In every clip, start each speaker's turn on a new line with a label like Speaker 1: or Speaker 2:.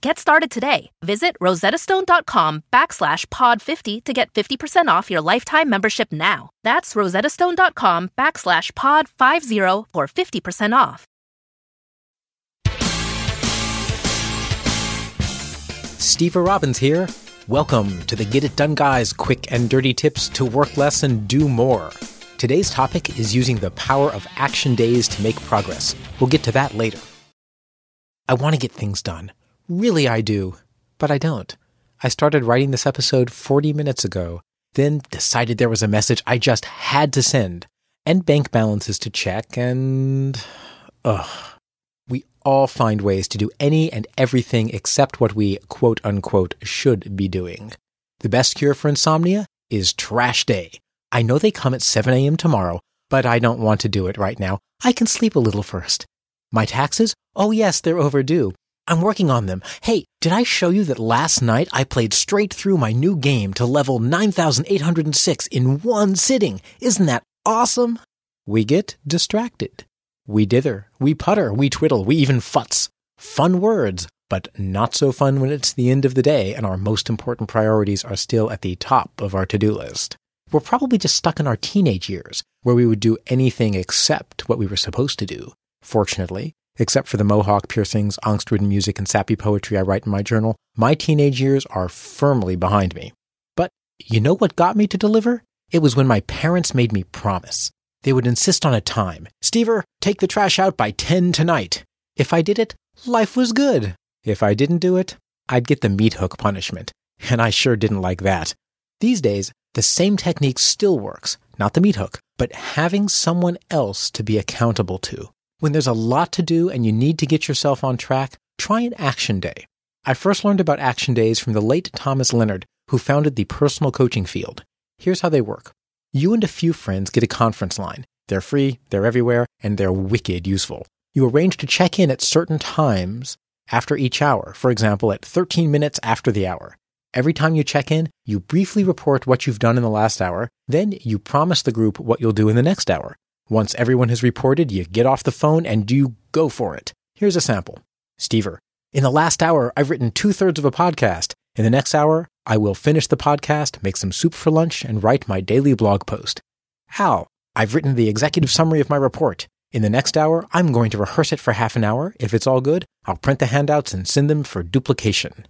Speaker 1: Get started today. Visit rosettastone.com backslash pod50 to get 50% off your lifetime membership now. That's rosettastone.com backslash pod50 for 50% off.
Speaker 2: Stever Robbins here. Welcome to the Get It Done Guys quick and dirty tips to work less and do more. Today's topic is using the power of action days to make progress. We'll get to that later. I want to get things done. Really, I do, but I don't. I started writing this episode 40 minutes ago, then decided there was a message I just had to send, and bank balances to check, and. Ugh. We all find ways to do any and everything except what we quote unquote should be doing. The best cure for insomnia is trash day. I know they come at 7 a.m. tomorrow, but I don't want to do it right now. I can sleep a little first. My taxes? Oh yes, they're overdue. I'm working on them. Hey, did I show you that last night I played straight through my new game to level 9806 in one sitting? Isn't that awesome? We get distracted. We dither, we putter, we twiddle, we even futz. Fun words, but not so fun when it's the end of the day and our most important priorities are still at the top of our to-do list. We're probably just stuck in our teenage years, where we would do anything except what we were supposed to do. Fortunately, Except for the mohawk piercings, angst-ridden music, and sappy poetry I write in my journal, my teenage years are firmly behind me. But you know what got me to deliver? It was when my parents made me promise. They would insist on a time. Stever, take the trash out by 10 tonight. If I did it, life was good. If I didn't do it, I'd get the meat hook punishment. And I sure didn't like that. These days, the same technique still works. Not the meat hook, but having someone else to be accountable to. When there's a lot to do and you need to get yourself on track, try an action day. I first learned about action days from the late Thomas Leonard, who founded the personal coaching field. Here's how they work. You and a few friends get a conference line. They're free, they're everywhere, and they're wicked useful. You arrange to check in at certain times after each hour, for example, at 13 minutes after the hour. Every time you check in, you briefly report what you've done in the last hour, then you promise the group what you'll do in the next hour. Once everyone has reported, you get off the phone and you go for it. Here's a sample. Stever, in the last hour, I've written two thirds of a podcast. In the next hour, I will finish the podcast, make some soup for lunch, and write my daily blog post. Al, I've written the executive summary of my report. In the next hour, I'm going to rehearse it for half an hour. If it's all good, I'll print the handouts and send them for duplication.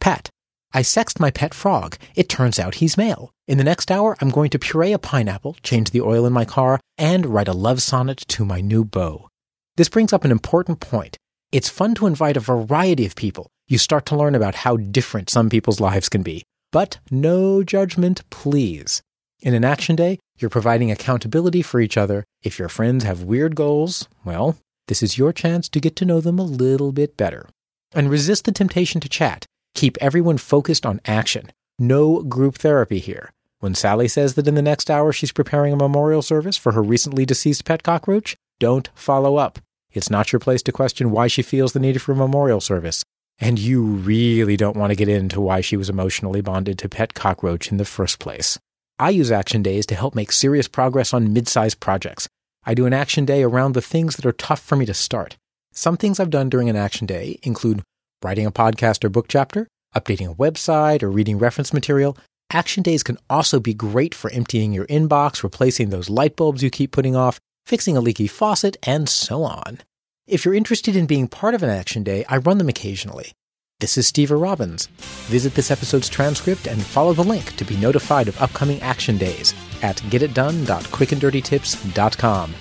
Speaker 2: Pat, I sexed my pet frog. It turns out he's male. In the next hour, I'm going to puree a pineapple, change the oil in my car, and write a love sonnet to my new beau. This brings up an important point. It's fun to invite a variety of people. You start to learn about how different some people's lives can be. But no judgment, please. In an action day, you're providing accountability for each other. If your friends have weird goals, well, this is your chance to get to know them a little bit better. And resist the temptation to chat. Keep everyone focused on action. No group therapy here. When Sally says that in the next hour she's preparing a memorial service for her recently deceased pet cockroach, don't follow up. It's not your place to question why she feels the need for a memorial service. And you really don't want to get into why she was emotionally bonded to Pet Cockroach in the first place. I use action days to help make serious progress on mid sized projects. I do an action day around the things that are tough for me to start. Some things I've done during an action day include writing a podcast or book chapter, updating a website, or reading reference material, action days can also be great for emptying your inbox, replacing those light bulbs you keep putting off, fixing a leaky faucet, and so on. If you're interested in being part of an action day, I run them occasionally. This is Stever Robbins. Visit this episode's transcript and follow the link to be notified of upcoming action days at getitdone.quickanddirtytips.com.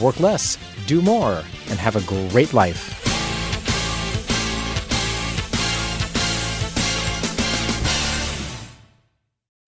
Speaker 2: work less, do more, and have a great life.